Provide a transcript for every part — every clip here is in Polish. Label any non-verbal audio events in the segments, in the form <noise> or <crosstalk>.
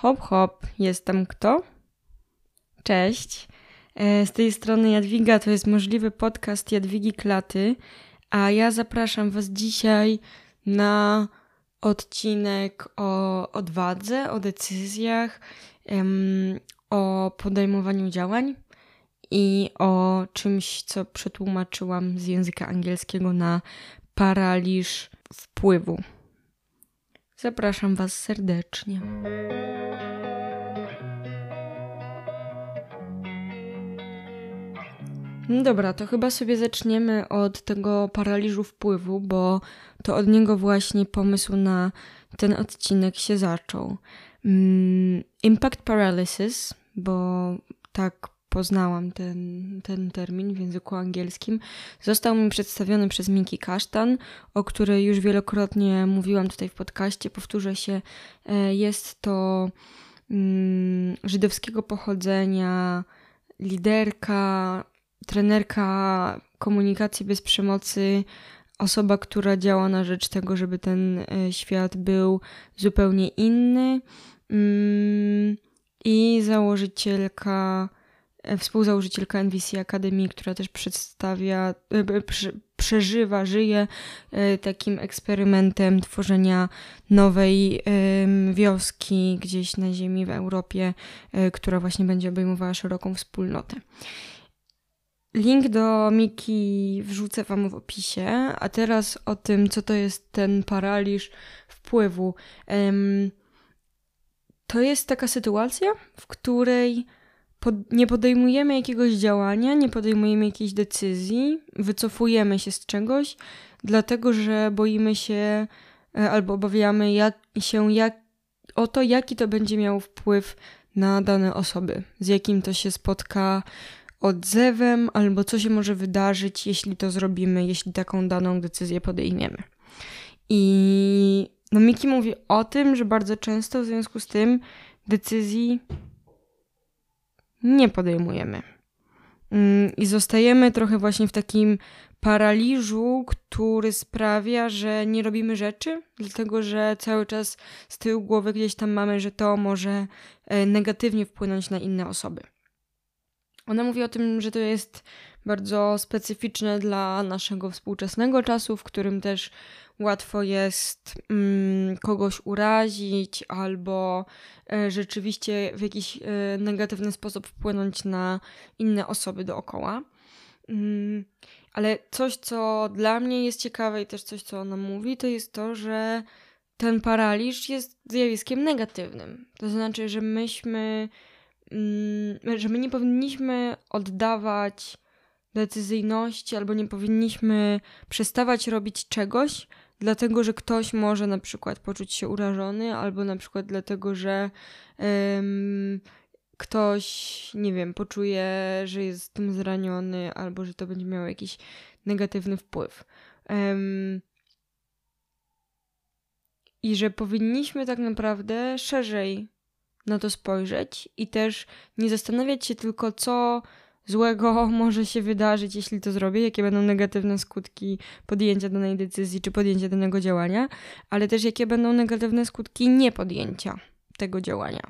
Hop, hop, jestem kto? Cześć. E, z tej strony Jadwiga, to jest możliwy podcast Jadwigi Klaty, a ja zapraszam Was dzisiaj na odcinek o odwadze, o decyzjach, o podejmowaniu działań i o czymś, co przetłumaczyłam z języka angielskiego na paraliż wpływu. Zapraszam Was serdecznie. No dobra, to chyba sobie zaczniemy od tego paraliżu wpływu, bo to od niego właśnie pomysł na ten odcinek się zaczął. Mm, impact paralysis, bo tak poznałam ten, ten termin w języku angielskim, został mi przedstawiony przez Miki Kasztan, o której już wielokrotnie mówiłam tutaj w podcaście. Powtórzę się, e, jest to mm, żydowskiego pochodzenia liderka, trenerka komunikacji bez przemocy, osoba, która działa na rzecz tego, żeby ten e, świat był zupełnie inny. Mm, I założycielka współzałożycielka NVC Akademii, która też przedstawia, e, przeżywa, żyje e, takim eksperymentem tworzenia nowej wioski gdzieś na ziemi w Europie, która właśnie będzie obejmowała szeroką wspólnotę. Link do Miki wrzucę Wam w opisie, a teraz o tym, co to jest ten paraliż wpływu. To jest taka sytuacja, w której pod, nie podejmujemy jakiegoś działania, nie podejmujemy jakiejś decyzji, wycofujemy się z czegoś, dlatego że boimy się e, albo obawiamy jak, się jak, o to, jaki to będzie miało wpływ na dane osoby, z jakim to się spotka odzewem, albo co się może wydarzyć, jeśli to zrobimy, jeśli taką daną decyzję podejmiemy. I no Miki mówi o tym, że bardzo często w związku z tym decyzji nie podejmujemy. Mm, I zostajemy trochę właśnie w takim paraliżu, który sprawia, że nie robimy rzeczy, dlatego że cały czas z tyłu głowy gdzieś tam mamy, że to może e, negatywnie wpłynąć na inne osoby. Ona mówi o tym, że to jest bardzo specyficzne dla naszego współczesnego czasu, w którym też łatwo jest mm, kogoś urazić albo e, rzeczywiście w jakiś e, negatywny sposób wpłynąć na inne osoby dookoła. Mm, ale coś, co dla mnie jest ciekawe i też coś, co ona mówi, to jest to, że ten paraliż jest zjawiskiem negatywnym. To znaczy, że myśmy, mm, że my nie powinniśmy oddawać decyzyjności albo nie powinniśmy przestawać robić czegoś, dlatego, że ktoś może na przykład poczuć się urażony, albo na przykład dlatego, że um, ktoś, nie wiem, poczuje, że jest tym zraniony, albo że to będzie miało jakiś negatywny wpływ. Um, I że powinniśmy tak naprawdę szerzej na to spojrzeć i też nie zastanawiać się tylko, co złego może się wydarzyć, jeśli to zrobię, jakie będą negatywne skutki podjęcia danej decyzji czy podjęcia danego działania, ale też jakie będą negatywne skutki niepodjęcia tego działania.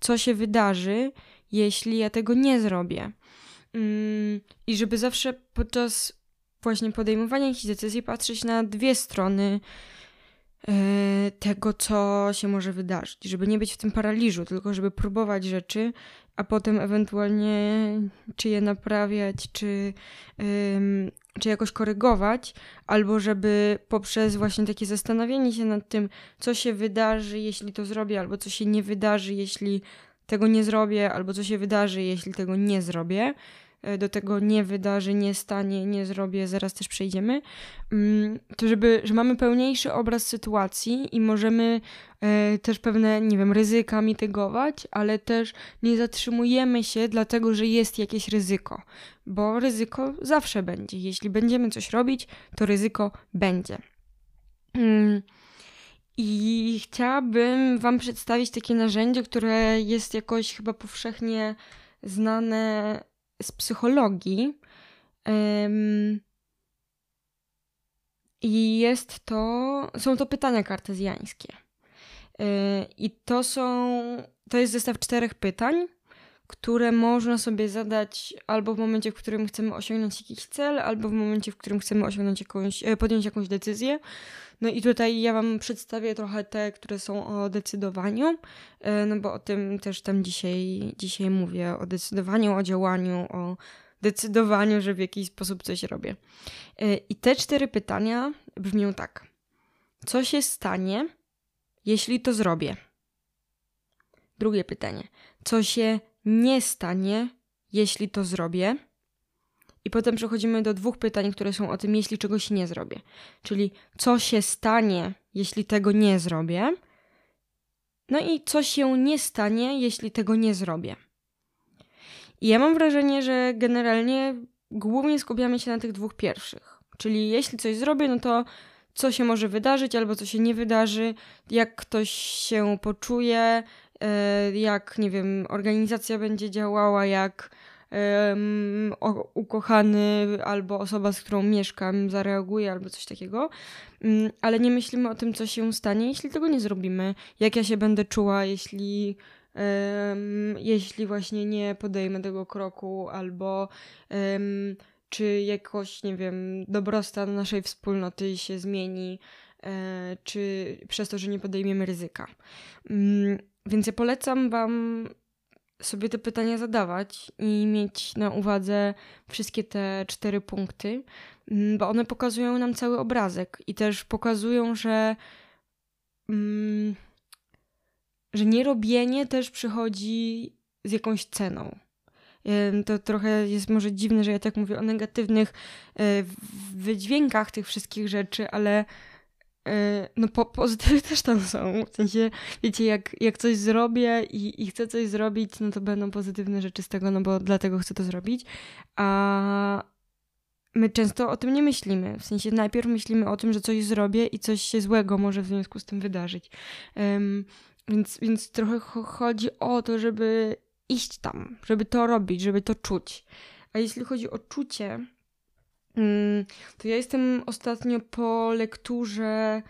Co się wydarzy, jeśli ja tego nie zrobię. Mm, I żeby zawsze podczas właśnie podejmowania jakichś decyzji patrzeć na dwie strony e, tego, co się może wydarzyć, żeby nie być w tym paraliżu, tylko żeby próbować rzeczy a potem ewentualnie czy je naprawiać, czy, czy jakoś korygować, albo żeby poprzez właśnie takie zastanowienie się nad tym, co się wydarzy, jeśli to zrobię, albo co się nie wydarzy, jeśli tego nie zrobię, albo co się wydarzy, jeśli tego nie zrobię, do tego nie wydarzy, nie stanie, nie zrobię, zaraz też przejdziemy, mm, to żeby, że mamy pełniejszy obraz sytuacji i możemy e, też pewne, nie wiem, ryzyka mitygować, ale też nie zatrzymujemy się dlatego, że jest jakieś ryzyko, bo ryzyko zawsze będzie. Jeśli będziemy coś robić, to ryzyko będzie. Mm, I chciałabym Wam przedstawić takie narzędzie, które jest jakoś chyba powszechnie znane z psychologii. I jest to, są to pytania kartezjańskie. Y, I to są to jest zestaw czterech pytań, które można sobie zadać albo w momencie, w którym chcemy osiągnąć jakiś cel, albo w momencie, w którym chcemy osiągnąć jakąś, e, podjąć jakąś decyzję. No i tutaj ja Wam przedstawię trochę te, które są o decydowaniu, e, no bo o tym też tam dzisiaj, dzisiaj mówię, o decydowaniu, o działaniu, o decydowaniu, że w jakiś sposób coś robię. E, I te cztery pytania brzmią tak. Co się stanie, jeśli to zrobię? Drugie pytanie. Co się nie stanie, jeśli to zrobię? I potem przechodzimy do dwóch pytań, które są o tym, jeśli czegoś nie zrobię. Czyli co się stanie, jeśli tego nie zrobię? No i co się nie stanie, jeśli tego nie zrobię? I ja mam wrażenie, że generalnie głównie skupiamy się na tych dwóch pierwszych. Czyli jeśli coś zrobię, no to co się może wydarzyć albo co się nie wydarzy, jak ktoś się poczuje, e, jak, nie wiem, organizacja będzie działała, jak um, ukochany albo osoba, z którą mieszkam, zareaguje albo coś takiego. Um, ale nie myślimy o tym, co się stanie, jeśli tego nie zrobimy. Jak ja się będę czuła, jeśli um, jeśli właśnie nie podejmę tego kroku, albo czy jakoś, nie wiem, dobrostan naszej wspólnoty się zmieni, e, czy przez to, że nie podejmiemy ryzyka. Um, więc ja polecam Wam sobie te pytania zadawać i mieć na uwadze wszystkie te cztery punkty, mm, bo one pokazują nam cały obrazek i też pokazują, że. Mm, że nierobienie też przychodzi z jakąś ceną. To trochę jest może dziwne, że ja tak mówię o negatywnych e, wydźwiękach tych wszystkich rzeczy, ale no po, pozytywy też tam są. W sensie, wiecie, jak, jak coś zrobię i, i chcę coś zrobić, no to będą pozytywne rzeczy z tego, no bo dlatego chcę to zrobić. A my często o tym nie myślimy. W sensie najpierw myślimy o tym, że coś zrobię i coś się złego może w związku z tym wydarzyć. Um, więc, więc trochę chodzi o to, żeby iść tam, żeby to robić, żeby to czuć. A jeśli chodzi o czucie, to ja jestem ostatnio po lekturze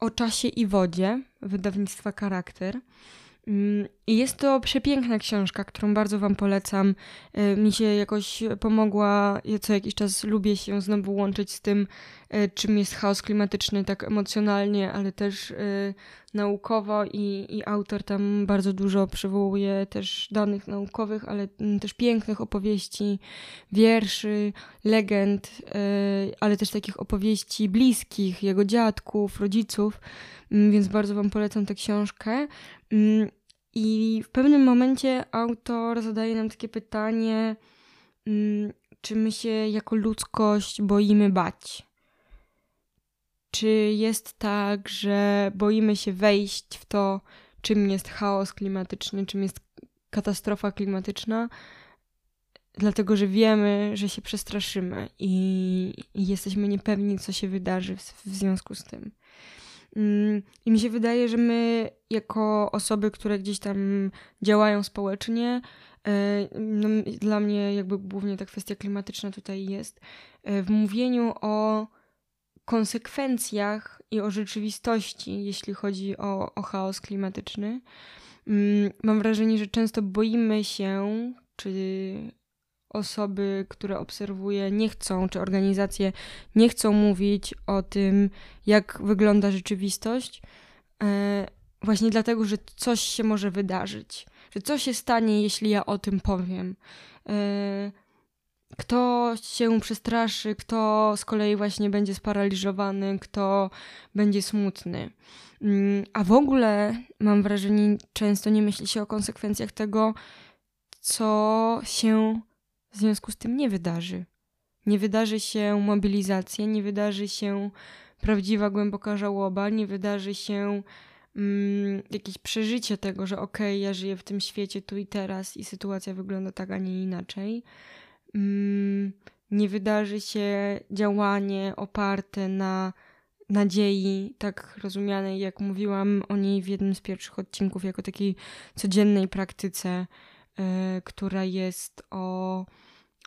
o czasie i wodzie wydawnictwa Charakter. Mm, I jest to przepiękna książka, którą bardzo Wam polecam. Y, mi się jakoś pomogła, ja co jakiś czas lubię się znowu łączyć z tym, y, czym jest chaos klimatyczny, tak emocjonalnie, ale też y, naukowo i, i autor tam bardzo dużo przywołuje też danych naukowych, ale mm, też pięknych opowieści, wierszy, legend, ale też takich opowieści bliskich, jego dziadków, rodziców, mm, więc bardzo Wam polecam tę książkę. I w pewnym momencie autor zadaje nam takie pytanie, mm, czy my się jako ludzkość boimy bać? Czy jest tak, że boimy się wejść w to, czym jest chaos klimatyczny, czym jest katastrofa klimatyczna, dlatego że wiemy, że się przestraszymy i, jesteśmy niepewni, co się wydarzy w związku z tym. Mm, I mi się wydaje, że my, jako osoby, które gdzieś tam działają społecznie, e, no, dla mnie jakby głównie ta kwestia klimatyczna tutaj jest, e, w mówieniu o konsekwencjach i o rzeczywistości, jeśli chodzi o, o chaos klimatyczny, mm, mam wrażenie, że często boimy się, czy osoby, które obserwuję, nie chcą, czy organizacje nie chcą mówić o tym, jak wygląda rzeczywistość, e, właśnie dlatego, że coś się może wydarzyć, że co się stanie, jeśli ja o tym powiem. E, kto się przestraszy, kto z kolei właśnie będzie sparaliżowany, kto będzie smutny. Mm, a w ogóle mam wrażenie, często nie myśli się o konsekwencjach tego, co się w związku z tym nie wydarzy. Nie wydarzy się mobilizacja, nie wydarzy się prawdziwa, głęboka żałoba, nie wydarzy się mm, jakieś przeżycie tego, że okej, okay, ja żyję w tym świecie tu i teraz i sytuacja wygląda tak, a nie inaczej. Mm, nie wydarzy się działanie oparte na nadziei, tak rozumianej, jak mówiłam o niej w jednym z pierwszych odcinków, jako takiej codziennej praktyce która jest o,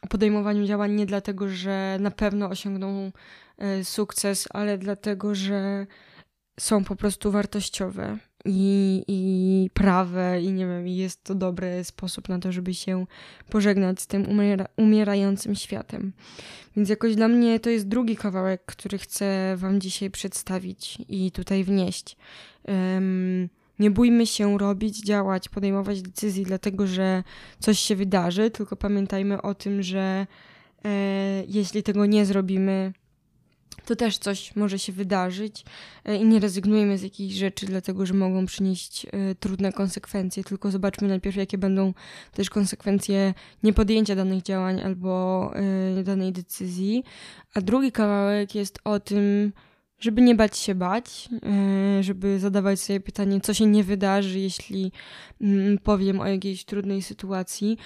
podejmowaniu działań nie dlatego, że na pewno osiągną y, sukces, ale dlatego, że są po prostu wartościowe i, i prawe i nie wiem, jest to dobry sposób na to, żeby się pożegnać z tym umiera, umierającym światem. Więc jakoś dla mnie to jest drugi kawałek, który chcę wam dzisiaj przedstawić i tutaj wnieść. Um, nie bójmy się robić, działać, podejmować decyzji, dlatego że coś się wydarzy, tylko pamiętajmy o tym, że e, jeśli tego nie zrobimy, to też coś może się wydarzyć e, i nie rezygnujemy z jakichś rzeczy, dlatego że mogą przynieść e, trudne konsekwencje, tylko zobaczmy najpierw, jakie będą też konsekwencje niepodjęcia danych działań albo e, danej decyzji. A drugi kawałek jest o tym, żeby nie bać się bać, żeby zadawać sobie pytanie, co się nie wydarzy, jeśli mm, powiem o jakiejś trudnej sytuacji.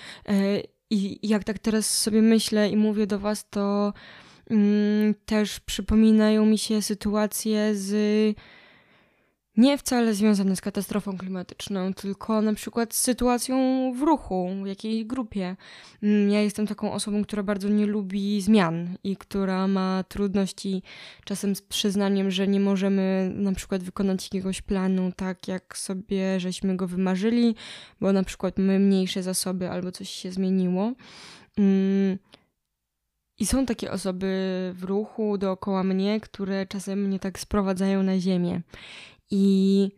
I jak tak teraz sobie myślę i mówię do Was, to Mm, też przypominają mi się sytuacje z nie wcale związane z katastrofą klimatyczną, tylko na przykład z sytuacją w ruchu, w jakiej grupie. Mm, ja jestem taką osobą, która bardzo nie lubi zmian i która ma trudności czasem z przyznaniem, że nie możemy na przykład wykonać jakiegoś planu tak, jak sobie żeśmy go wymarzyli, bo na przykład mamy mniejsze zasoby albo coś się zmieniło. Mm, i są takie osoby w ruchu dookoła mnie, które czasem mnie tak sprowadzają na ziemię. I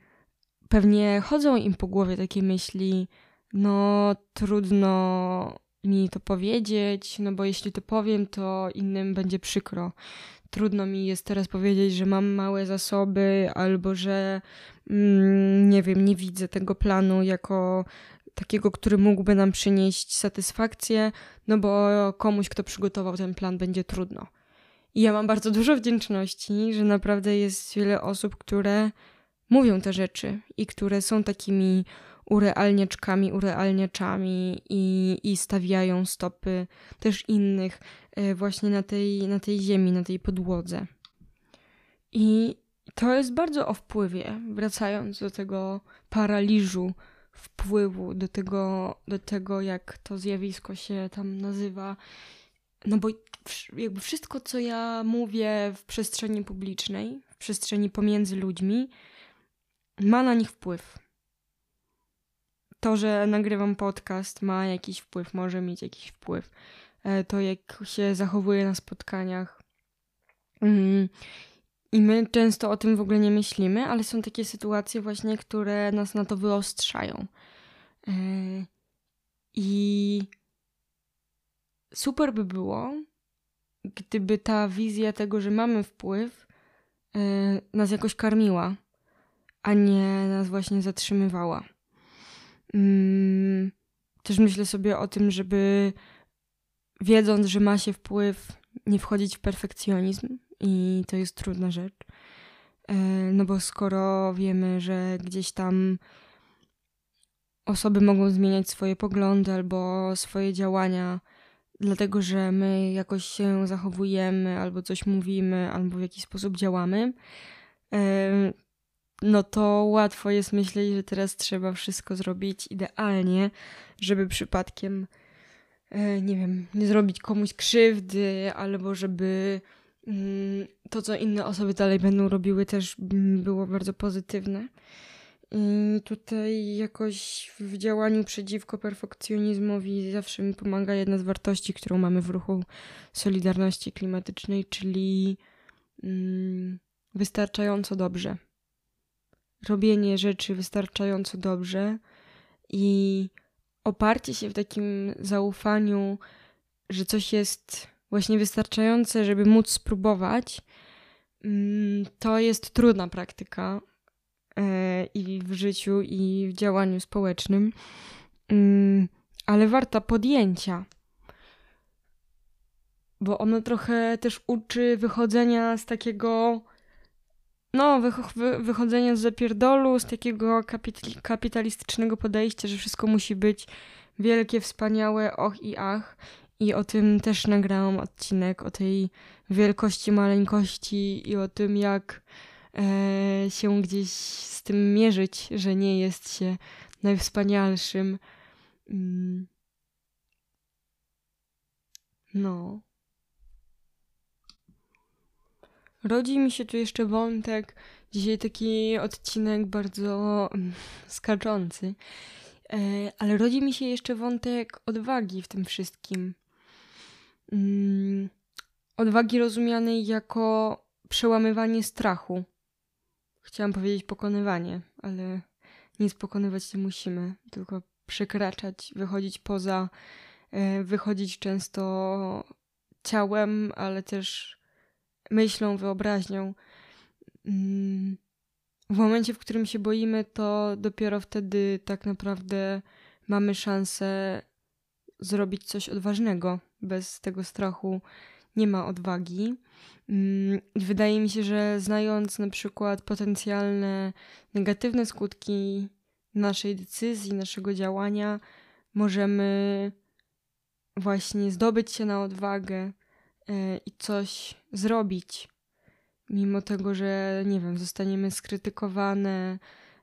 pewnie chodzą im po głowie takie myśli, no trudno mi to powiedzieć, no bo jeśli to powiem, to innym będzie przykro. Trudno mi jest teraz powiedzieć, że mam małe zasoby, albo że mm, nie wiem, nie widzę tego planu jako takiego, który mógłby nam przynieść satysfakcję, no bo komuś, kto przygotował ten plan, będzie trudno. I ja mam bardzo dużo wdzięczności, że naprawdę jest wiele osób, które mówią te rzeczy i które są takimi urealniaczkami, urealniaczami i, i stawiają stopy też innych e, właśnie na tej, na tej ziemi, na tej podłodze. I to jest bardzo o wpływie, wracając do tego paraliżu, wpływu do tego, do tego, jak to zjawisko się tam nazywa. No bo jakby wszystko, co ja mówię w przestrzeni publicznej, w przestrzeni pomiędzy ludźmi, ma na nich wpływ. To, że nagrywam podcast, ma jakiś wpływ, może mieć jakiś wpływ. E, to, jak się zachowuję na spotkaniach. Mm, i my często o tym w ogóle nie myślimy, ale są takie sytuacje właśnie, które nas na to wyostrzają. Yy, I super by było, gdyby ta wizja tego, że mamy wpływ, yy, nas jakoś karmiła, a nie nas właśnie zatrzymywała. Yy, też myślę sobie o tym, żeby wiedząc, że ma się wpływ, nie wchodzić w perfekcjonizm, i to jest trudna rzecz. E, no bo skoro wiemy, że gdzieś tam osoby mogą zmieniać swoje poglądy albo swoje działania, dlatego że my jakoś się zachowujemy, albo coś mówimy, albo w jakiś sposób działamy, e, no to łatwo jest myśleć, że teraz trzeba wszystko zrobić idealnie, żeby przypadkiem, e, nie wiem, nie zrobić komuś krzywdy, albo żeby Mm, to, co inne osoby dalej będą robiły, też było bardzo pozytywne. I tutaj jakoś w działaniu przeciwko perfekcjonizmowi zawsze mi pomaga jedna z wartości, którą mamy w ruchu Solidarności Klimatycznej, czyli mm, wystarczająco dobrze. Robienie rzeczy wystarczająco dobrze i oparcie się w takim zaufaniu, że coś jest właśnie wystarczające, żeby móc spróbować, mm, to jest trudna praktyka e, i w życiu, i w działaniu społecznym, mm, ale warta podjęcia. Bo ono trochę też uczy wychodzenia z takiego, no, wychodzenia z zapierdolu, z takiego kapitalistycznego podejścia, że wszystko musi być wielkie, wspaniałe, och i ach. I o tym też nagrałam odcinek, o tej wielkości, maleńkości i o tym, jak e, się gdzieś z tym mierzyć, że nie jest się najwspanialszym. Mm. No. Rodzi mi się tu jeszcze wątek Dzisiaj taki odcinek bardzo mm, skaczący, e, ale rodzi mi się jeszcze wątek odwagi w tym wszystkim. Mm, odwagi rozumianej jako przełamywanie strachu. Chciałam powiedzieć pokonywanie, ale nic pokonywać nie musimy, tylko przekraczać, wychodzić poza, e, wychodzić często ciałem, ale też myślą, wyobraźnią. Mm, w momencie, w którym się boimy, to dopiero wtedy tak naprawdę mamy szansę zrobić coś odważnego. Bez tego strachu nie ma odwagi. Mm, wydaje mi się, że znając na przykład potencjalne negatywne skutki naszej decyzji, naszego działania, możemy właśnie zdobyć się na odwagę i coś zrobić. Mimo tego, że nie wiem, zostaniemy skrytykowane,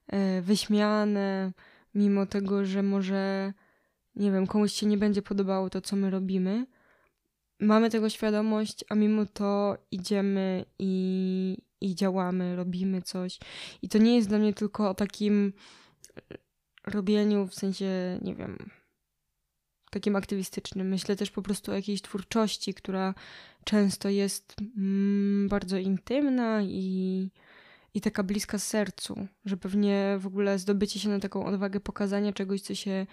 e, wyśmiane, mimo tego, że może nie wiem, komuś się nie będzie podobało to, co my robimy, mamy tego świadomość, a mimo to idziemy i, i działamy, robimy coś. I to nie jest dla mnie tylko o takim robieniu w sensie, nie wiem, takim aktywistycznym. Myślę też po prostu o jakiejś twórczości, która często jest mm, bardzo intymna i, i taka bliska sercu, że pewnie w ogóle zdobycie się na taką odwagę pokazania czegoś, co się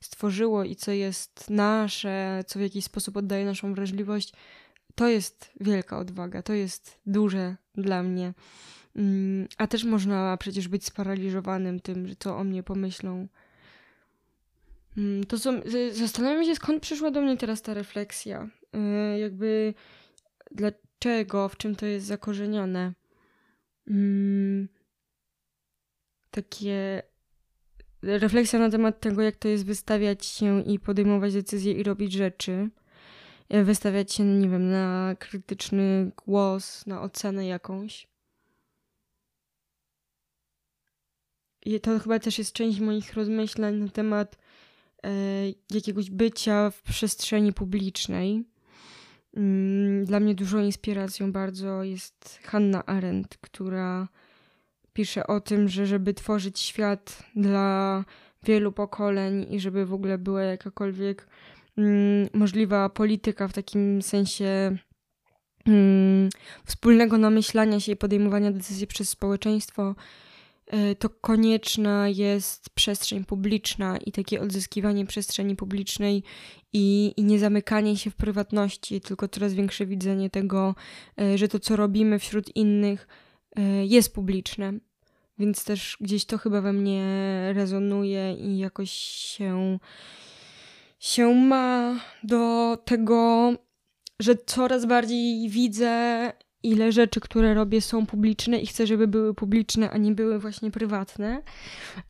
stworzyło i co jest nasze, co w jakiś sposób oddaje naszą wrażliwość, to jest wielka odwaga, to jest duże dla mnie. Mm, a też można przecież być sparaliżowanym tym, co o mnie pomyślą. Mm, to zastanawiam się, skąd przyszła do mnie teraz ta refleksja. Y, jakby dlaczego, w czym to jest zakorzenione. Mm, takie refleksja na temat tego, jak to jest wystawiać się i podejmować decyzje i robić rzeczy. Y, wystawiać się, nie wiem, na krytyczny głos, na ocenę jakąś. I to chyba też jest część moich rozmyślań na temat jakiegoś bycia w przestrzeni publicznej. Mm, dla mnie dużą inspiracją bardzo jest Hannah Arendt, która pisze o tym, że żeby tworzyć świat dla wielu pokoleń i żeby w ogóle była jakakolwiek mm, możliwa polityka w takim sensie mm, wspólnego namyślania się i podejmowania decyzji przez społeczeństwo, E, to konieczna jest przestrzeń publiczna i takie odzyskiwanie przestrzeni publicznej i, i nie zamykanie się w prywatności, tylko coraz większe widzenie tego, e, że to, co robimy wśród innych, e, jest publiczne. Więc też gdzieś to chyba we mnie rezonuje i jakoś się, się ma do tego, że coraz bardziej widzę ile rzeczy, które robię, są publiczne i chcę, żeby były publiczne, a nie były właśnie prywatne.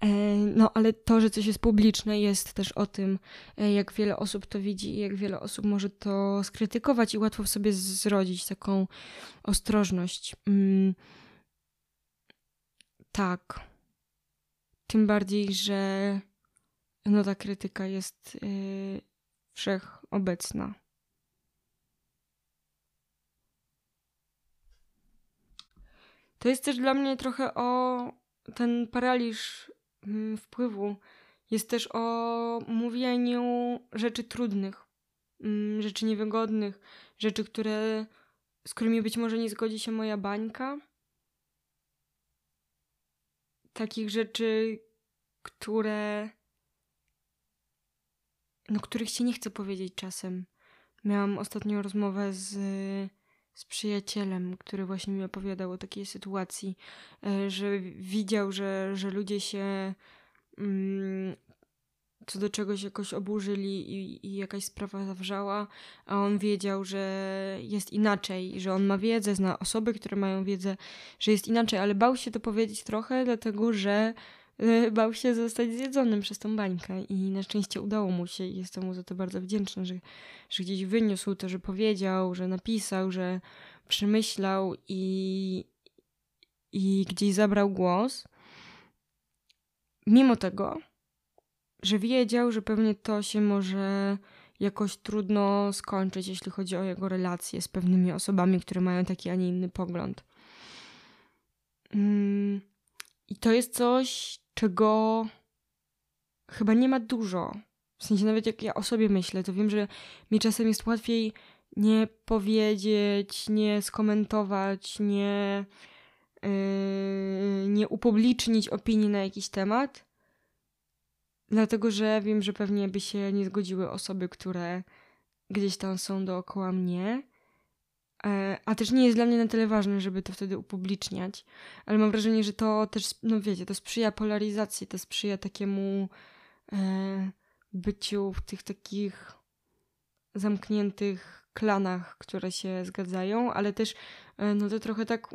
E, no, ale to, że coś jest publiczne, jest też o tym, e, jak wiele osób to widzi i jak wiele osób może to skrytykować i łatwo w sobie zrodzić taką ostrożność. Mm. Tak. Tym bardziej, że no ta krytyka jest yy, wszechobecna. To jest też dla mnie trochę o ten paraliż mm, wpływu. Jest też o mówieniu rzeczy trudnych, mm, rzeczy niewygodnych, rzeczy, które, z którymi być może nie zgodzi się moja bańka. Takich rzeczy, które. No, których się nie chcę powiedzieć czasem. Miałam ostatnią rozmowę z z przyjacielem, który właśnie mi opowiadał o takiej sytuacji, e, że widział, że, że ludzie się mm, co do czegoś jakoś oburzyli i, i jakaś sprawa zawrzała, a on wiedział, że jest inaczej, że on ma wiedzę, zna osoby, które mają wiedzę, że jest inaczej, ale bał się to powiedzieć trochę, dlatego że <laughs> bał się zostać zjedzonym przez tą bańkę i na szczęście udało mu się i jestem mu za to bardzo wdzięczna, że, że gdzieś wyniósł to, że powiedział, że napisał, że przemyślał i, i gdzieś zabrał głos. Mimo tego, że wiedział, że pewnie to się może jakoś trudno skończyć, jeśli chodzi o jego relacje z pewnymi osobami, które mają taki, a nie inny pogląd. Mm, I to jest coś, czego chyba nie ma dużo. W sensie nawet jak ja o sobie myślę, to wiem, że mi czasem jest łatwiej nie powiedzieć, nie skomentować, nie, yy, nie upublicznić opinii na jakiś temat, dlatego że wiem, że pewnie by się nie zgodziły osoby, które gdzieś tam są dookoła mnie. E, a też nie jest dla mnie na tyle ważne, żeby to wtedy upubliczniać. Ale mam wrażenie, że to też, no wiecie, to sprzyja polaryzacji, to sprzyja takiemu e, byciu w tych takich zamkniętych klanach, które się zgadzają, ale też e, no to trochę tak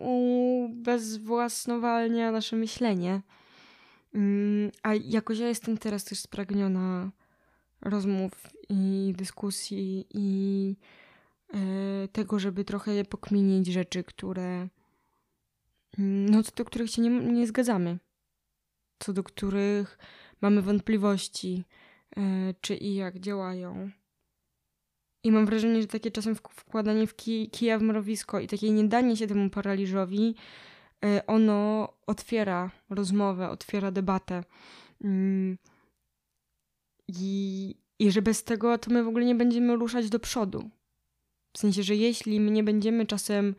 bezwłasnowalnia nasze myślenie. Mm, a jakoś ja jestem teraz też spragniona rozmów i dyskusji i tego, żeby trochę pokminić rzeczy, które mm, no co do których się nie, nie zgadzamy, co do których mamy wątpliwości, e, czy i jak działają. I mam wrażenie, że takie czasem wkładanie w kij, kija w mrowisko i takie niedanie się temu paraliżowi, e, ono otwiera rozmowę, otwiera debatę. Mm, I, I że bez tego to my w ogóle nie będziemy ruszać do przodu. W sensie, że jeśli my nie będziemy czasem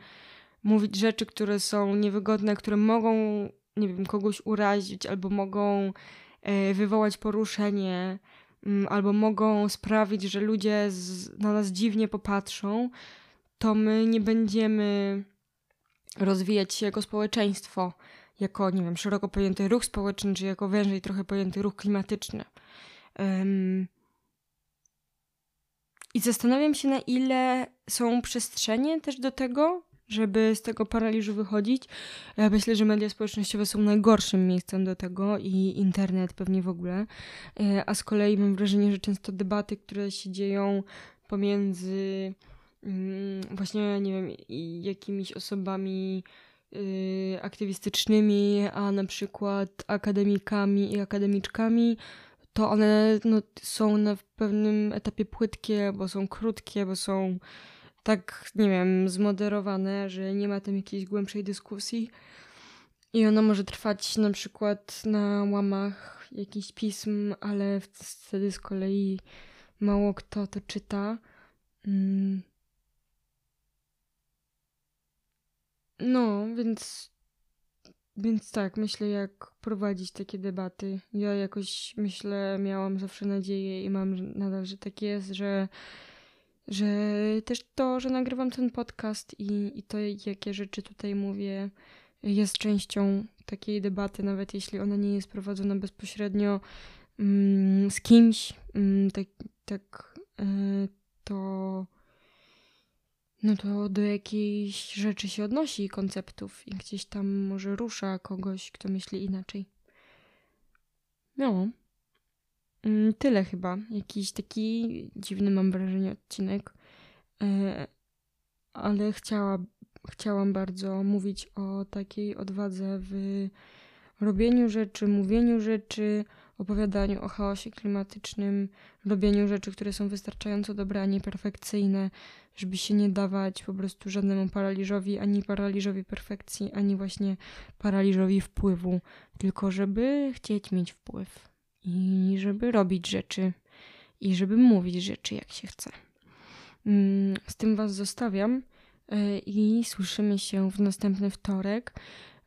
mówić rzeczy, które są niewygodne, które mogą, nie wiem, kogoś urazić albo mogą e, wywołać poruszenie, Mm, albo mogą sprawić, że ludzie z, na nas dziwnie popatrzą, to my nie będziemy rozwijać się jako społeczeństwo, jako, nie wiem, szeroko pojęty ruch społeczny, czy jako wężej trochę pojęty ruch klimatyczny. Um, I zastanawiam się, na ile są przestrzenie też do tego, żeby z tego paraliżu wychodzić. Ja myślę, że media społecznościowe są najgorszym miejscem do tego i internet pewnie w ogóle. E, a z kolei mam wrażenie, że często debaty, które się dzieją pomiędzy mm, właśnie, nie wiem, jakimiś osobami y, aktywistycznymi, a na przykład akademikami i akademiczkami, to one no, są na pewnym etapie płytkie, bo są krótkie, bo są tak, nie wiem, zmoderowane, że nie ma tam jakiejś głębszej dyskusji. I ona może trwać na przykład na łamach jakichś pism, ale wtedy z kolei mało kto to czyta. Mm. No, więc, więc tak, myślę, jak prowadzić takie debaty. Ja jakoś myślę, miałam zawsze nadzieję i mam nadal, że tak jest, że że też to, że nagrywam ten podcast i, i to, jakie rzeczy tutaj mówię, jest częścią takiej debaty, nawet jeśli ona nie jest prowadzona bezpośrednio mm, z kimś, mm, tak, tak y, to no to do jakiejś rzeczy się odnosi konceptów i gdzieś tam może rusza kogoś, kto myśli inaczej. No. Tyle chyba. Jakiś taki dziwny mam wrażenie odcinek. E, ale chciała, chciałam bardzo mówić o takiej odwadze w robieniu rzeczy, mówieniu rzeczy, opowiadaniu o chaosie klimatycznym, robieniu rzeczy, które są wystarczająco dobre, a nie perfekcyjne, żeby się nie dawać po prostu żadnemu paraliżowi, ani paraliżowi perfekcji, ani właśnie paraliżowi wpływu, tylko żeby chcieć mieć wpływ i żeby robić rzeczy i żeby mówić rzeczy jak się chce. Mm, z tym Was zostawiam e, i słyszymy się w następny wtorek.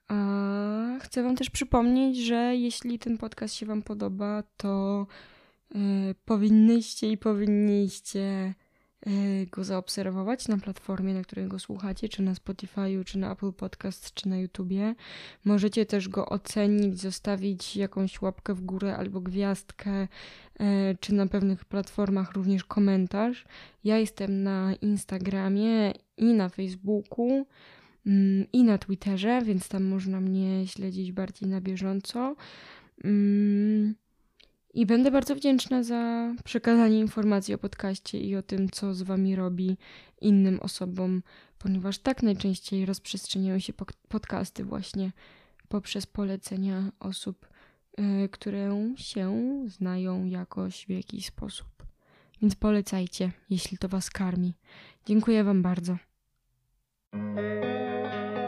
A chcę Wam też przypomnieć, że jeśli ten podcast się Wam podoba, to e, powinnyście i powinniście Y, go zaobserwować na platformie, na której go słuchacie, czy na Spotify'u, czy na Apple Podcast, czy na YouTubie. Możecie też go ocenić, zostawić jakąś łapkę w górę albo gwiazdkę, y, czy na pewnych platformach również komentarz. Ja jestem na Instagramie i na Facebooku i na Twitterze, więc tam można mnie śledzić bardziej na bieżąco. Mm, i będę bardzo wdzięczna za przekazanie informacji o podcaście i o tym, co z Wami robi innym osobom, ponieważ tak najczęściej rozprzestrzeniają się podcasty właśnie poprzez polecenia osób, yy, które się znają jakoś w jakiś sposób. Więc polecajcie, jeśli to Was karmi. Dziękuję Wam bardzo. Thank you.